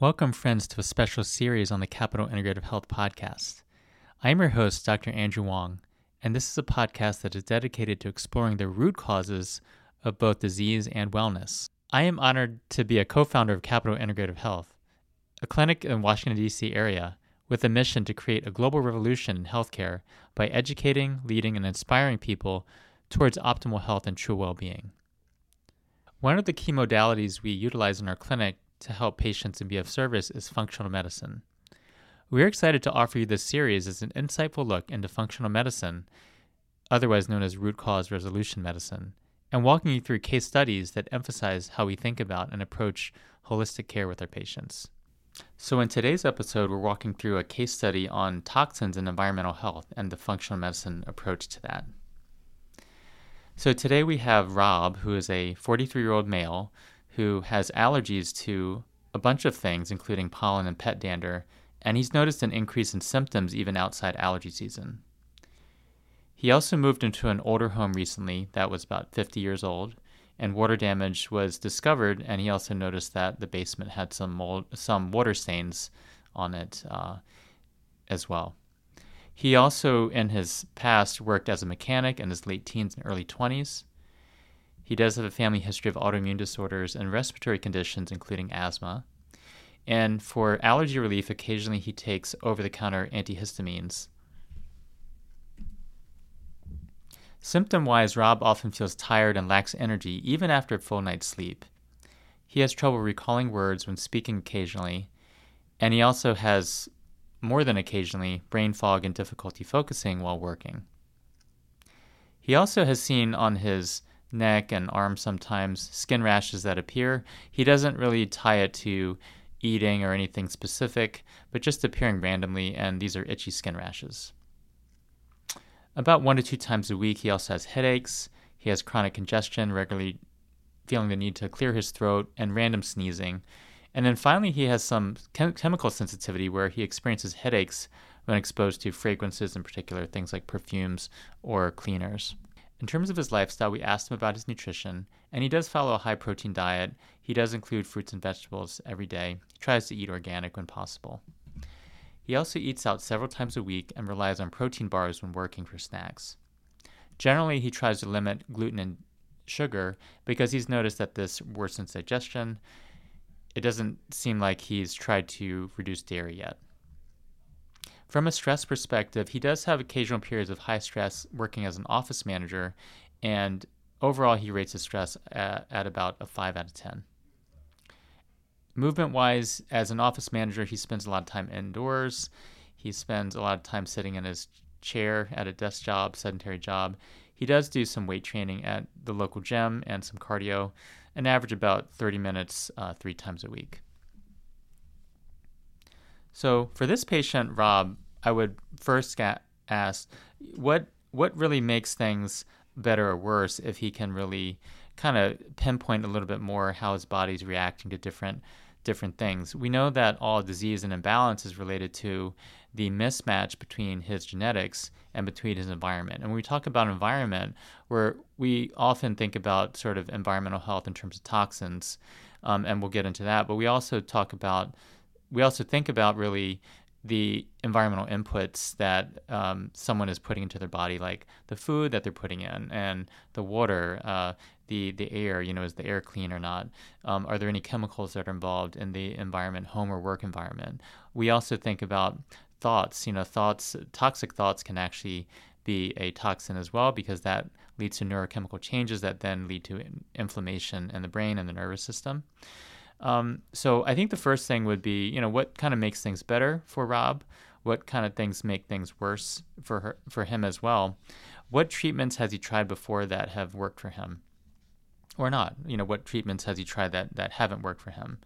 Welcome, friends, to a special series on the Capital Integrative Health Podcast. I am your host, Dr. Andrew Wong, and this is a podcast that is dedicated to exploring the root causes of both disease and wellness. I am honored to be a co founder of Capital Integrative Health, a clinic in Washington, D.C. area with a mission to create a global revolution in healthcare by educating, leading, and inspiring people towards optimal health and true well being. One of the key modalities we utilize in our clinic to help patients and be of service is functional medicine. We're excited to offer you this series as an insightful look into functional medicine, otherwise known as root cause resolution medicine, and walking you through case studies that emphasize how we think about and approach holistic care with our patients. So, in today's episode, we're walking through a case study on toxins and environmental health and the functional medicine approach to that. So, today we have Rob, who is a 43 year old male who has allergies to a bunch of things, including pollen and pet dander, and he's noticed an increase in symptoms even outside allergy season. He also moved into an older home recently that was about 50 years old, and water damage was discovered, and he also noticed that the basement had some mold, some water stains on it uh, as well. He also, in his past, worked as a mechanic in his late teens and early 20s. He does have a family history of autoimmune disorders and respiratory conditions, including asthma. And for allergy relief, occasionally he takes over the counter antihistamines. Symptom wise, Rob often feels tired and lacks energy even after a full night's sleep. He has trouble recalling words when speaking occasionally, and he also has, more than occasionally, brain fog and difficulty focusing while working. He also has seen on his neck and arms sometimes, skin rashes that appear. He doesn't really tie it to eating or anything specific, but just appearing randomly, and these are itchy skin rashes. About one to two times a week, he also has headaches. He has chronic congestion, regularly feeling the need to clear his throat, and random sneezing. And then finally, he has some chem- chemical sensitivity where he experiences headaches when exposed to fragrances, in particular, things like perfumes or cleaners. In terms of his lifestyle, we asked him about his nutrition, and he does follow a high protein diet. He does include fruits and vegetables every day. He tries to eat organic when possible. He also eats out several times a week and relies on protein bars when working for snacks. Generally, he tries to limit gluten and sugar because he's noticed that this worsens digestion. It doesn't seem like he's tried to reduce dairy yet. From a stress perspective, he does have occasional periods of high stress working as an office manager, and overall, he rates his stress at, at about a 5 out of 10. Movement wise, as an office manager, he spends a lot of time indoors. He spends a lot of time sitting in his chair at a desk job, sedentary job. He does do some weight training at the local gym and some cardio, an average about 30 minutes uh, three times a week. So for this patient, Rob, I would first ask what what really makes things better or worse if he can really kind of pinpoint a little bit more how his body's reacting to different different things. We know that all disease and imbalance is related to the mismatch between his genetics and between his environment. And when we talk about environment, where we often think about sort of environmental health in terms of toxins, um, and we'll get into that. But we also talk about we also think about really the environmental inputs that um, someone is putting into their body, like the food that they're putting in and the water, uh, the the air. You know, is the air clean or not? Um, are there any chemicals that are involved in the environment, home or work environment? We also think about thoughts. You know, thoughts, toxic thoughts can actually be a toxin as well because that leads to neurochemical changes that then lead to inflammation in the brain and the nervous system. Um, so I think the first thing would be, you know, what kind of makes things better for Rob? What kind of things make things worse for her, for him as well? What treatments has he tried before that have worked for him, or not? You know, what treatments has he tried that that haven't worked for him?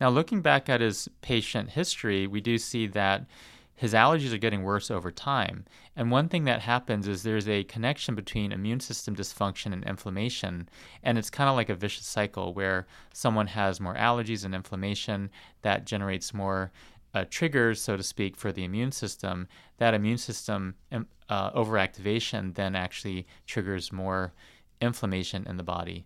Now, looking back at his patient history, we do see that his allergies are getting worse over time. And one thing that happens is there's a connection between immune system dysfunction and inflammation. And it's kind of like a vicious cycle where someone has more allergies and inflammation that generates more uh, triggers, so to speak, for the immune system. That immune system um, uh, overactivation then actually triggers more inflammation in the body.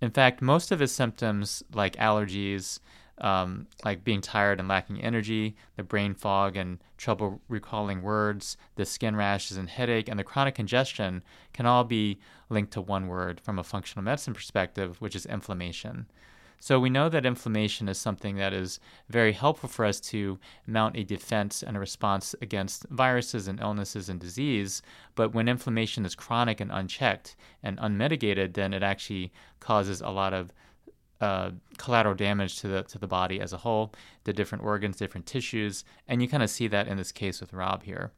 In fact, most of his symptoms, like allergies, um, like being tired and lacking energy, the brain fog and trouble recalling words, the skin rashes and headache, and the chronic congestion can all be linked to one word from a functional medicine perspective, which is inflammation. So we know that inflammation is something that is very helpful for us to mount a defense and a response against viruses and illnesses and disease. But when inflammation is chronic and unchecked and unmitigated, then it actually causes a lot of uh, collateral damage to the to the body as a whole, the different organs, different tissues, and you kind of see that in this case with Rob here.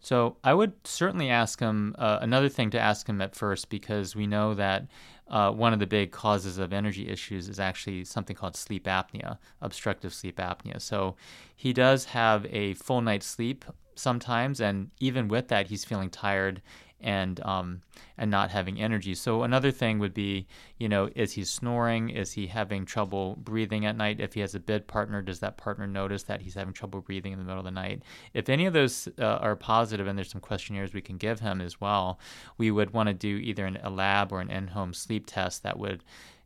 So I would certainly ask him uh, another thing to ask him at first because we know that uh, one of the big causes of energy issues is actually something called sleep apnea, obstructive sleep apnea. So he does have a full night's sleep sometimes, and even with that, he's feeling tired and um, and not having energy. So another thing would be, you know, is he snoring? Is he having trouble breathing at night? If he has a bed partner, does that partner notice that he's having trouble breathing in the middle of the night? If any of those uh, are positive, and there's some questionnaires we can give him as well, we would want to do either an, a lab or an in-home sleep test that would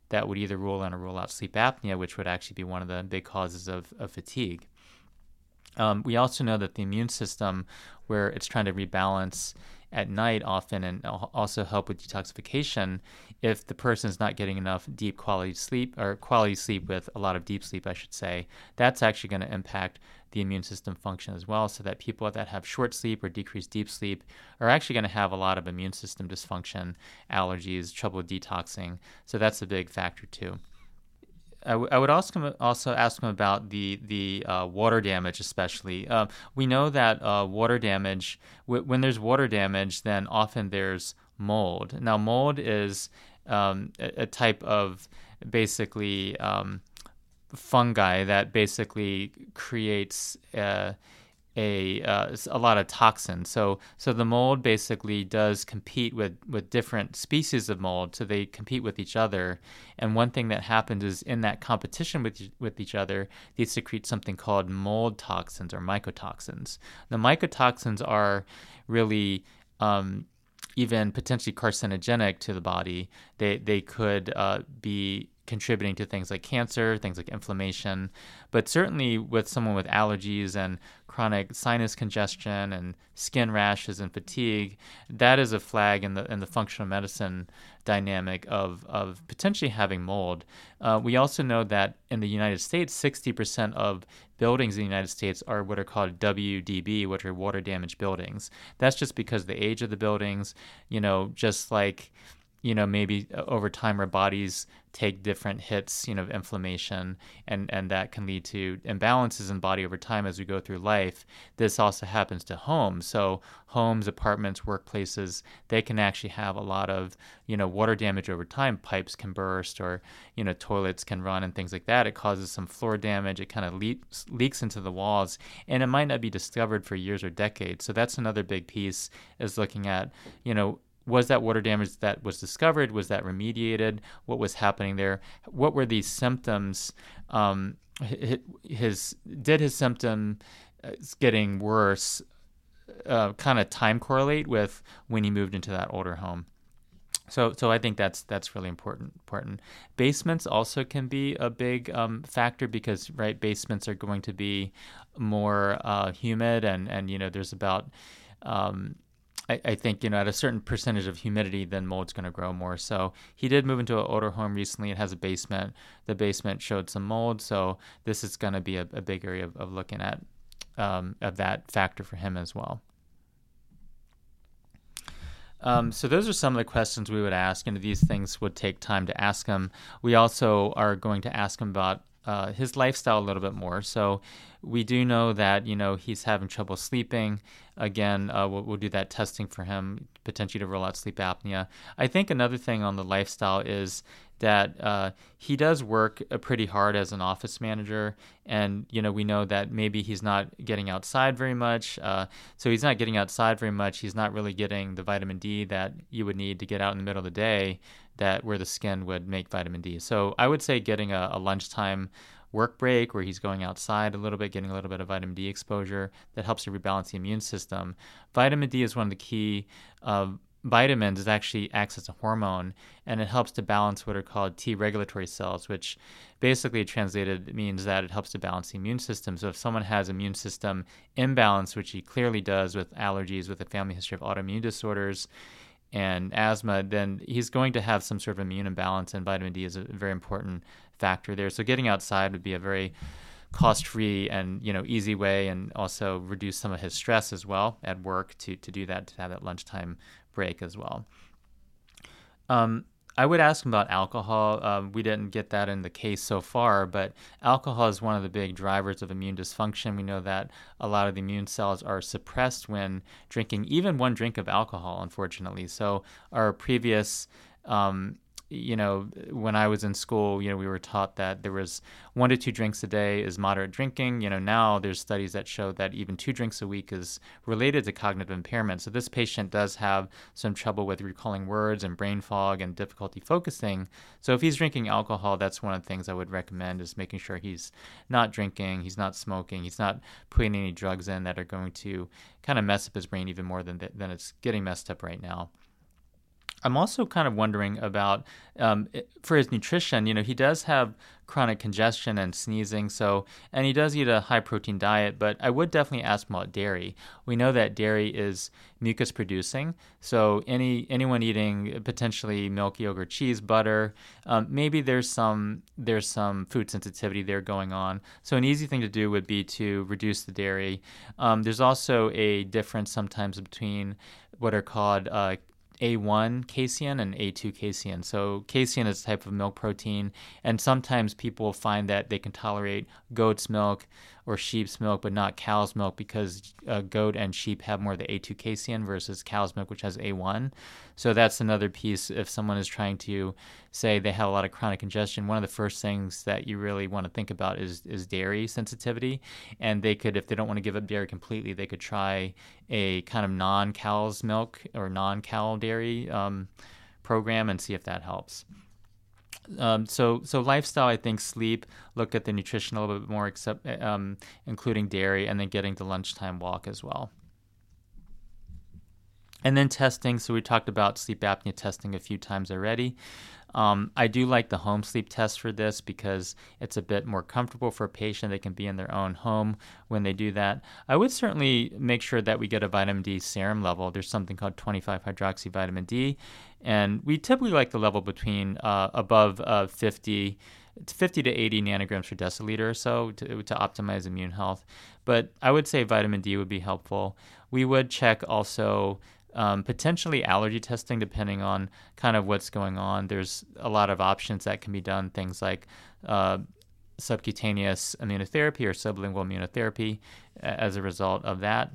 that would either rule in or rule out sleep apnea, which would actually be one of the big causes of, of fatigue. Um, we also know that the immune system, where it's trying to rebalance at night often and also help with detoxification if the person is not getting enough deep quality sleep or quality sleep with a lot of deep sleep, I should say. That's actually going to impact the immune system function as well. So that people that have short sleep or decreased deep sleep are actually going to have a lot of immune system dysfunction, allergies, trouble detoxing. So that's a big factor too. I, w- I would also also ask him about the the uh, water damage, especially. Uh, we know that uh, water damage, w- when there's water damage, then often there's mold. Now, mold is um, a, a, type of basically um, fungi that basically creates uh, a uh, a lot of toxins. So so the mold basically does compete with with different species of mold. So they compete with each other. And one thing that happens is in that competition with with each other, they secrete something called mold toxins or mycotoxins. The mycotoxins are really um, even potentially carcinogenic to the body. They they could uh, be contributing to things like cancer, things like inflammation. But certainly with someone with allergies and chronic sinus congestion and skin rashes and fatigue, that is a flag in the in the functional medicine dynamic of of potentially having mold. Uh, we also know that in the United States, 60% of buildings in the United States are what are called WDB, which are water damaged buildings. That's just because the age of the buildings, you know, just like you know maybe uh, over time our bodies take different hits you know inflammation and and that can lead to imbalances in body over time as we go through life. This also happens to homes. So homes apartments workplaces they can actually have a lot of you know water damage over time. Pipes can burst or you know toilets can run and things like that. It causes some floor damage. It kind of leaks leaks into the walls and it might not be discovered for years or decades. So that's another big piece is looking at you know was that water damage that was discovered? Was that remediated? What was happening there? What were these symptoms? Um, his did his symptom uh, getting worse uh, kind of time correlate with when he moved into that older home? So, so I think that's that's really important. Important basements also can be a big um, factor because right basements are going to be more uh, humid and and you know there's about um, I, I, think you know at a certain percentage of humidity, then mold's going to grow more. So he did move into an older home recently. It has a basement. The basement showed some mold, so this is going to be a, a, big area of, of looking at um, of that factor for him as well. Um, so those are some of the questions we would ask, and these things would take time to ask him. We also are going to ask him about uh, his lifestyle a little bit more. So we do know that you know he's having trouble sleeping. Again, uh, we'll, we'll, do that testing for him potentially to rule out sleep apnea. I think another thing on the lifestyle is that uh, he does work uh, pretty hard as an office manager, and you know we know that maybe he's not getting outside very much. Uh, so he's not getting outside very much. He's not really getting the vitamin D that you would need to get out in the middle of the day that where the skin would make vitamin D. So I would say getting a, a lunchtime work break where he's going outside a little bit, getting a little bit of vitamin D exposure that helps to rebalance the immune system. Vitamin D is one of the key uh, vitamins it actually acts as a hormone and it helps to balance what are called T regulatory cells, which basically translated means that it helps to balance the immune system. So if someone has immune system imbalance, which he clearly does with allergies, with a family history of autoimmune disorders, and asthma, then he's going to have some sort of immune imbalance, and vitamin D is a very important factor there. So getting outside would be a very cost-free and you know easy way, and also reduce some of his stress as well at work to to do that to have that lunchtime break as well. Um, I would ask him about alcohol. Um, we didn't get that in the case so far, but alcohol is one of the big drivers of immune dysfunction. We know that a lot of the immune cells are suppressed when drinking even one drink of alcohol, unfortunately. So, our previous um, you know, when I was in school, you know, we were taught that there was one to two drinks a day is moderate drinking. You know, now there's studies that show that even two drinks a week is related to cognitive impairment. So this patient does have some trouble with recalling words and brain fog and difficulty focusing. So if he's drinking alcohol, that's one of the things I would recommend is making sure he's not drinking, he's not smoking, he's not putting any drugs in that are going to kind of mess up his brain even more than than it's getting messed up right now. I'm also kind of wondering about um, for his nutrition. You know, he does have chronic congestion and sneezing, so and he does eat a high protein diet. But I would definitely ask him about dairy. We know that dairy is mucus producing, so any anyone eating potentially milk, yogurt, cheese, butter, um, maybe there's some there's some food sensitivity there going on. So an easy thing to do would be to reduce the dairy. Um, there's also a difference sometimes between what are called uh, a1 casein and A2 casein. So, casein is a type of milk protein, and sometimes people will find that they can tolerate goat's milk or sheep's milk, but not cow's milk because uh, goat and sheep have more of the A2 casein versus cow's milk, which has A1. So that's another piece. If someone is trying to say they have a lot of chronic congestion, one of the first things that you really want to think about is is dairy sensitivity. And they could, if they don't want to give up dairy completely, they could try a kind of non-cow's milk or non-cow dairy um, program and see if that helps. Um, so, so lifestyle, I think sleep, look at the nutrition a little bit more, except um, including dairy, and then getting the lunchtime walk as well. And then testing. So we talked about sleep apnea testing a few times already. Um, I do like the home sleep test for this because it's a bit more comfortable for a patient. They can be in their own home when they do that. I would certainly make sure that we get a vitamin D serum level. There's something called 25 hydroxy vitamin D, and we typically like the level between uh, above uh, 50. 50 to 80 nanograms per deciliter or so to, to optimize immune health. But I would say vitamin D would be helpful. We would check also um, potentially allergy testing depending on kind of what's going on. There's a lot of options that can be done, things like uh, subcutaneous immunotherapy or sublingual immunotherapy as a result of that.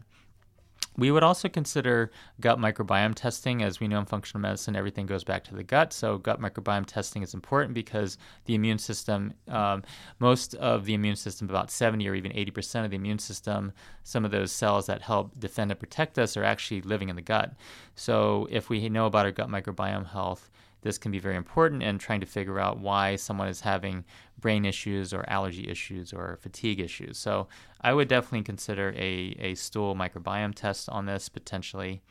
We would also consider gut microbiome testing. As we know in functional medicine, everything goes back to the gut. So, gut microbiome testing is important because the immune system, um, most of the immune system, about 70 or even 80% of the immune system, some of those cells that help defend and protect us are actually living in the gut. So, if we know about our gut microbiome health, this can be very important in trying to figure out why someone is having brain issues or allergy issues or fatigue issues. So I would definitely consider a, a stool microbiome test on this potentially.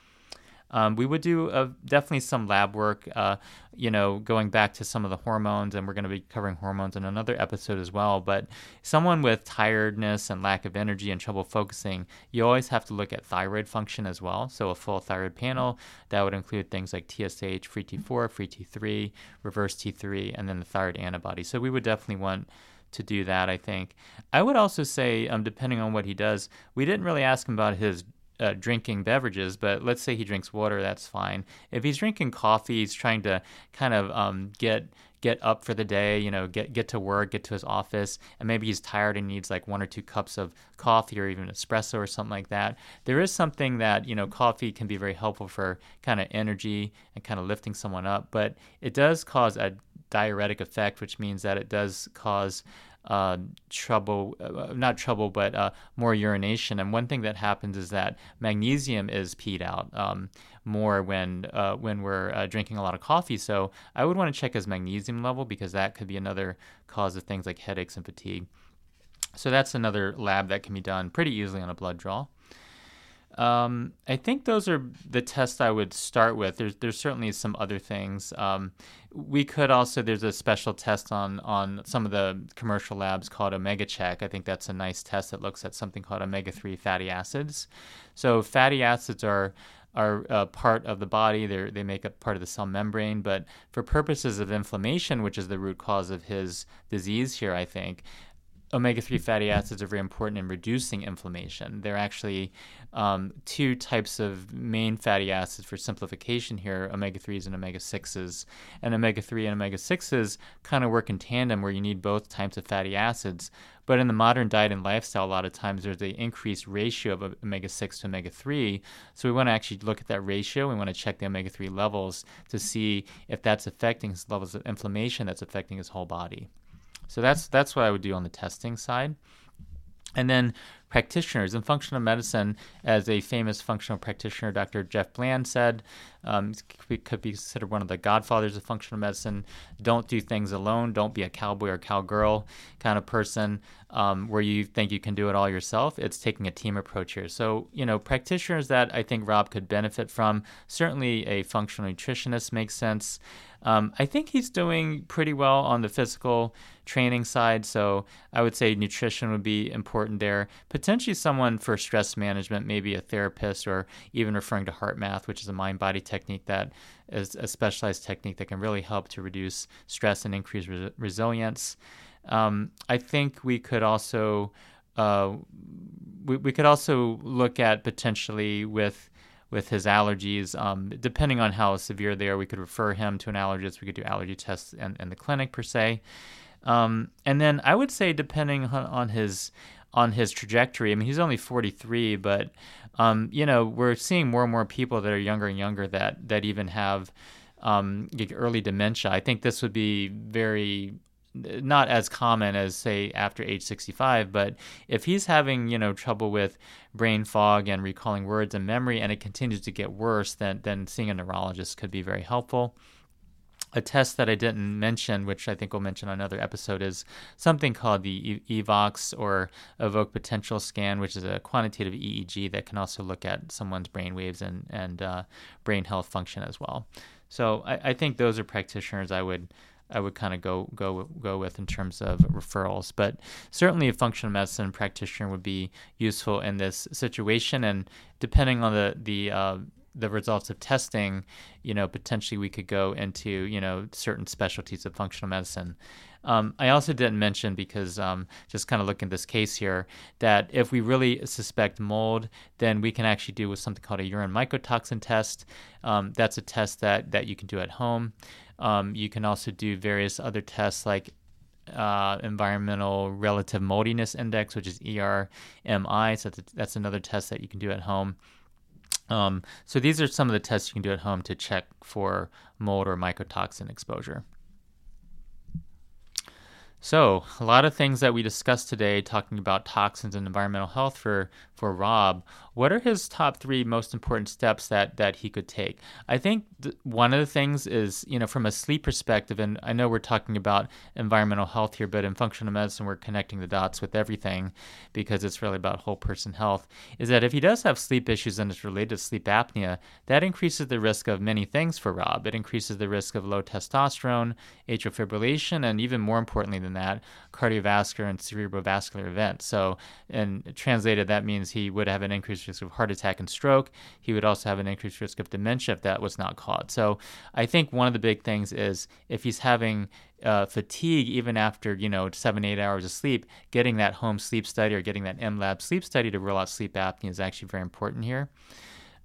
Um, we would do uh, definitely some lab work, uh, you know, going back to some of the hormones, and we're going to be covering hormones in another episode as well. But someone with tiredness and lack of energy and trouble focusing, you always have to look at thyroid function as well. So a full thyroid panel that would include things like TSH, free T4, free T3, reverse T3, and then the thyroid antibody. So we would definitely want to do that, I think. I would also say, um, depending on what he does, we didn't really ask him about his uh, drinking beverages, but let's say he drinks water, that's fine. If he's drinking coffee, he's trying to kind of um, get get up for the day, you know, get get to work, get to his office, and maybe he's tired and needs like one or two cups of coffee or even espresso or something like that. There is something that, you know, coffee can be very helpful for kind of energy and kind of lifting someone up, but it does cause a diuretic effect, which means that it does cause uh, trouble, uh, not trouble, but uh, more urination. And one thing that happens is that magnesium is peed out um, more when uh, when we're uh, drinking a lot of coffee. So I would want to check his magnesium level because that could be another cause of things like headaches and fatigue. So that's another lab that can be done pretty easily on a blood draw. Um, I think those are the tests I would start with. There's there's certainly some other things. Um, we could also there's a special test on on some of the commercial labs called OmegaCheck. I think that's a nice test that looks at something called omega three fatty acids. So fatty acids are are part of the body. They they make up part of the cell membrane. But for purposes of inflammation, which is the root cause of his disease here, I think omega 3 fatty acids are very important in reducing inflammation. There are actually um, two types of main fatty acids for simplification here omega 3s and omega 6s. And omega 3 and omega 6s kind of work in tandem where you need both types of fatty acids. But in the modern diet and lifestyle, a lot of times there's an increased ratio of omega 6 to omega 3. So we want to actually look at that ratio. We want to check the omega 3 levels to see if that's affecting his levels of inflammation that's affecting his whole body. So that's that's what I would do on the testing side. And then practitioners in functional medicine, as a famous functional practitioner, Dr. Jeff Bland said, um, could be considered one of the godfathers of functional medicine. Don't do things alone. Don't be a cowboy or cowgirl kind of person um, where you think you can do it all yourself. It's taking a team approach here. So, you know, practitioners that I think Rob could benefit from, certainly a functional nutritionist makes sense. Um, I think he's doing pretty well on the physical training side. So I would say nutrition would be important there. Potentially someone for stress management, maybe a therapist or even referring to HeartMath, which is a mind body technique that is a specialized technique that can really help to reduce stress and increase re- resilience. Um, I think we could also uh, we, we could also look at potentially with with his allergies. Um, depending on how severe they are, we could refer him to an allergist. We could do allergy tests in, in the clinic per se. Um, and then I would say, depending on, on, his on his trajectory, I mean, he's only 43, but um, you know, we're seeing more and more people that are younger and younger that that even have um, early dementia. I think this would be very not as common as say after age 65 but if he's having you know trouble with brain fog and recalling words and memory and it continues to get worse then then seeing a neurologist could be very helpful a test that I didn't mention, which I think we'll mention on another episode, is something called the EVOX or Evoke Potential Scan, which is a quantitative EEG that can also look at someone's brain waves and, and uh, brain health function as well. So I, I think those are practitioners I would I would kind of go go go with in terms of referrals. But certainly, a functional medicine practitioner would be useful in this situation. And depending on the the uh, the results of testing, you know, potentially we could go into you know certain specialties of functional medicine. Um, I also didn't mention because um, just kind of looking at this case here that if we really suspect mold, then we can actually do with something called a urine mycotoxin test. Um, that's a test that that you can do at home. Um, you can also do various other tests like uh, environmental relative moldiness index, which is ERMI. So that's, that's another test that you can do at home. Um, so these are some of the tests you can do at home to check for mold or mycotoxin exposure. So, a lot of things that we discussed today talking about toxins and environmental health for, for Rob. What are his top three most important steps that, that he could take? I think th- one of the things is, you know, from a sleep perspective, and I know we're talking about environmental health here, but in functional medicine, we're connecting the dots with everything because it's really about whole person health. Is that if he does have sleep issues and it's related to sleep apnea, that increases the risk of many things for Rob. It increases the risk of low testosterone, atrial fibrillation, and even more importantly than that, cardiovascular and cerebrovascular events. So, and translated, that means he would have an increased risk of heart attack and stroke. He would also have an increased risk of dementia if that was not caught. So, I think one of the big things is if he's having uh, fatigue even after you know seven eight hours of sleep getting that home sleep study or getting that in-lab sleep study to rule out sleep apnea is actually very important here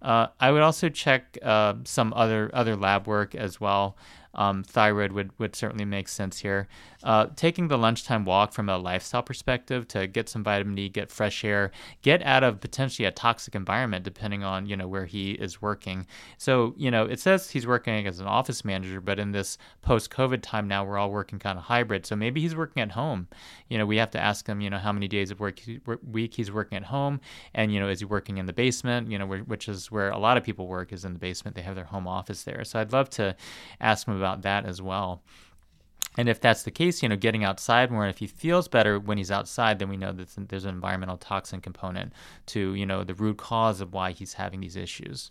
uh, i would also check uh, some other other lab work as well um, thyroid would, would certainly make sense here. Uh, taking the lunchtime walk from a lifestyle perspective to get some vitamin D, get fresh air, get out of potentially a toxic environment, depending on you know where he is working. So you know it says he's working as an office manager, but in this post-COVID time now, we're all working kind of hybrid. So maybe he's working at home. You know, we have to ask him, you know, how many days of work week he's working at home, and you know, is he working in the basement? You know, which is where a lot of people work is in the basement. They have their home office there. So I'd love to ask him about about that as well. And if that's the case, you know, getting outside more, if he feels better when he's outside, then we know that there's an environmental toxin component to, you know, the root cause of why he's having these issues.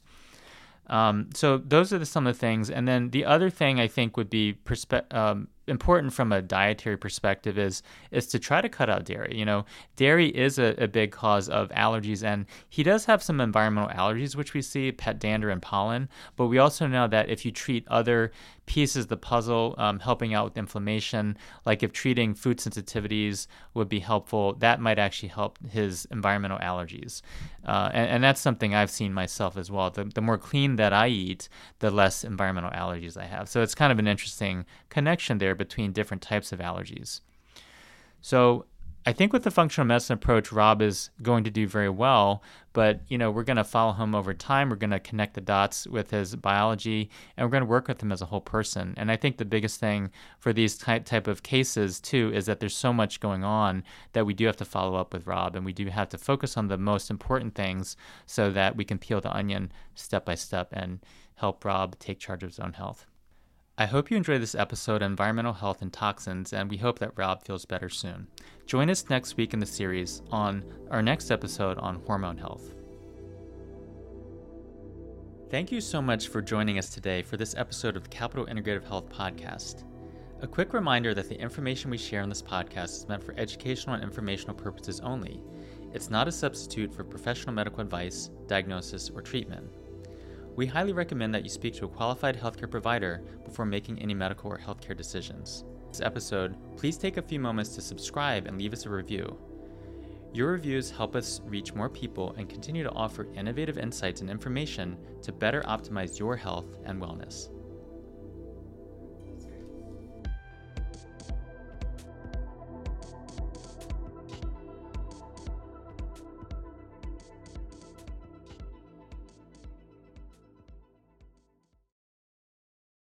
Um, so those are the, some of the things. And then the other thing I think would be perspe- um, important from a dietary perspective is is to try to cut out dairy. You know, dairy is a, a, big cause of allergies, and he does have some environmental allergies, which we see pet dander and pollen. But we also know that if you treat other pieces of the puzzle, um, helping out with inflammation, like if treating food sensitivities would be helpful, that might actually help his environmental allergies. Uh, and, and, that's something I've seen myself as well. The, the more clean that I eat, the less environmental allergies I have. So it's kind of an interesting connection there between different types of allergies. So I think with the functional medicine approach, Rob is going to do very well. But you know, we're going to follow him over time. We're going to connect the dots with his biology, and we're going to work with him as a whole person. And I think the biggest thing for these type type of cases too is that there's so much going on that we do have to follow up with Rob, and we do have to focus on the most important things so that we can peel the onion step by step and help Rob take charge of his own health. I hope you enjoyed this episode on environmental health and toxins, and we hope that Rob feels better soon. Join us next week in the series on our next episode on hormone health. Thank you so much for joining us today for this episode of the Capital Integrative Health Podcast. A quick reminder that the information we share in this podcast is meant for educational and informational purposes only. It's not a substitute for professional medical advice, diagnosis, or treatment. We highly recommend that you speak to a qualified healthcare provider before making any medical or healthcare decisions. This episode, please take a few moments to subscribe and leave us a review. Your reviews help us reach more people and continue to offer innovative insights and information to better optimize your health and wellness.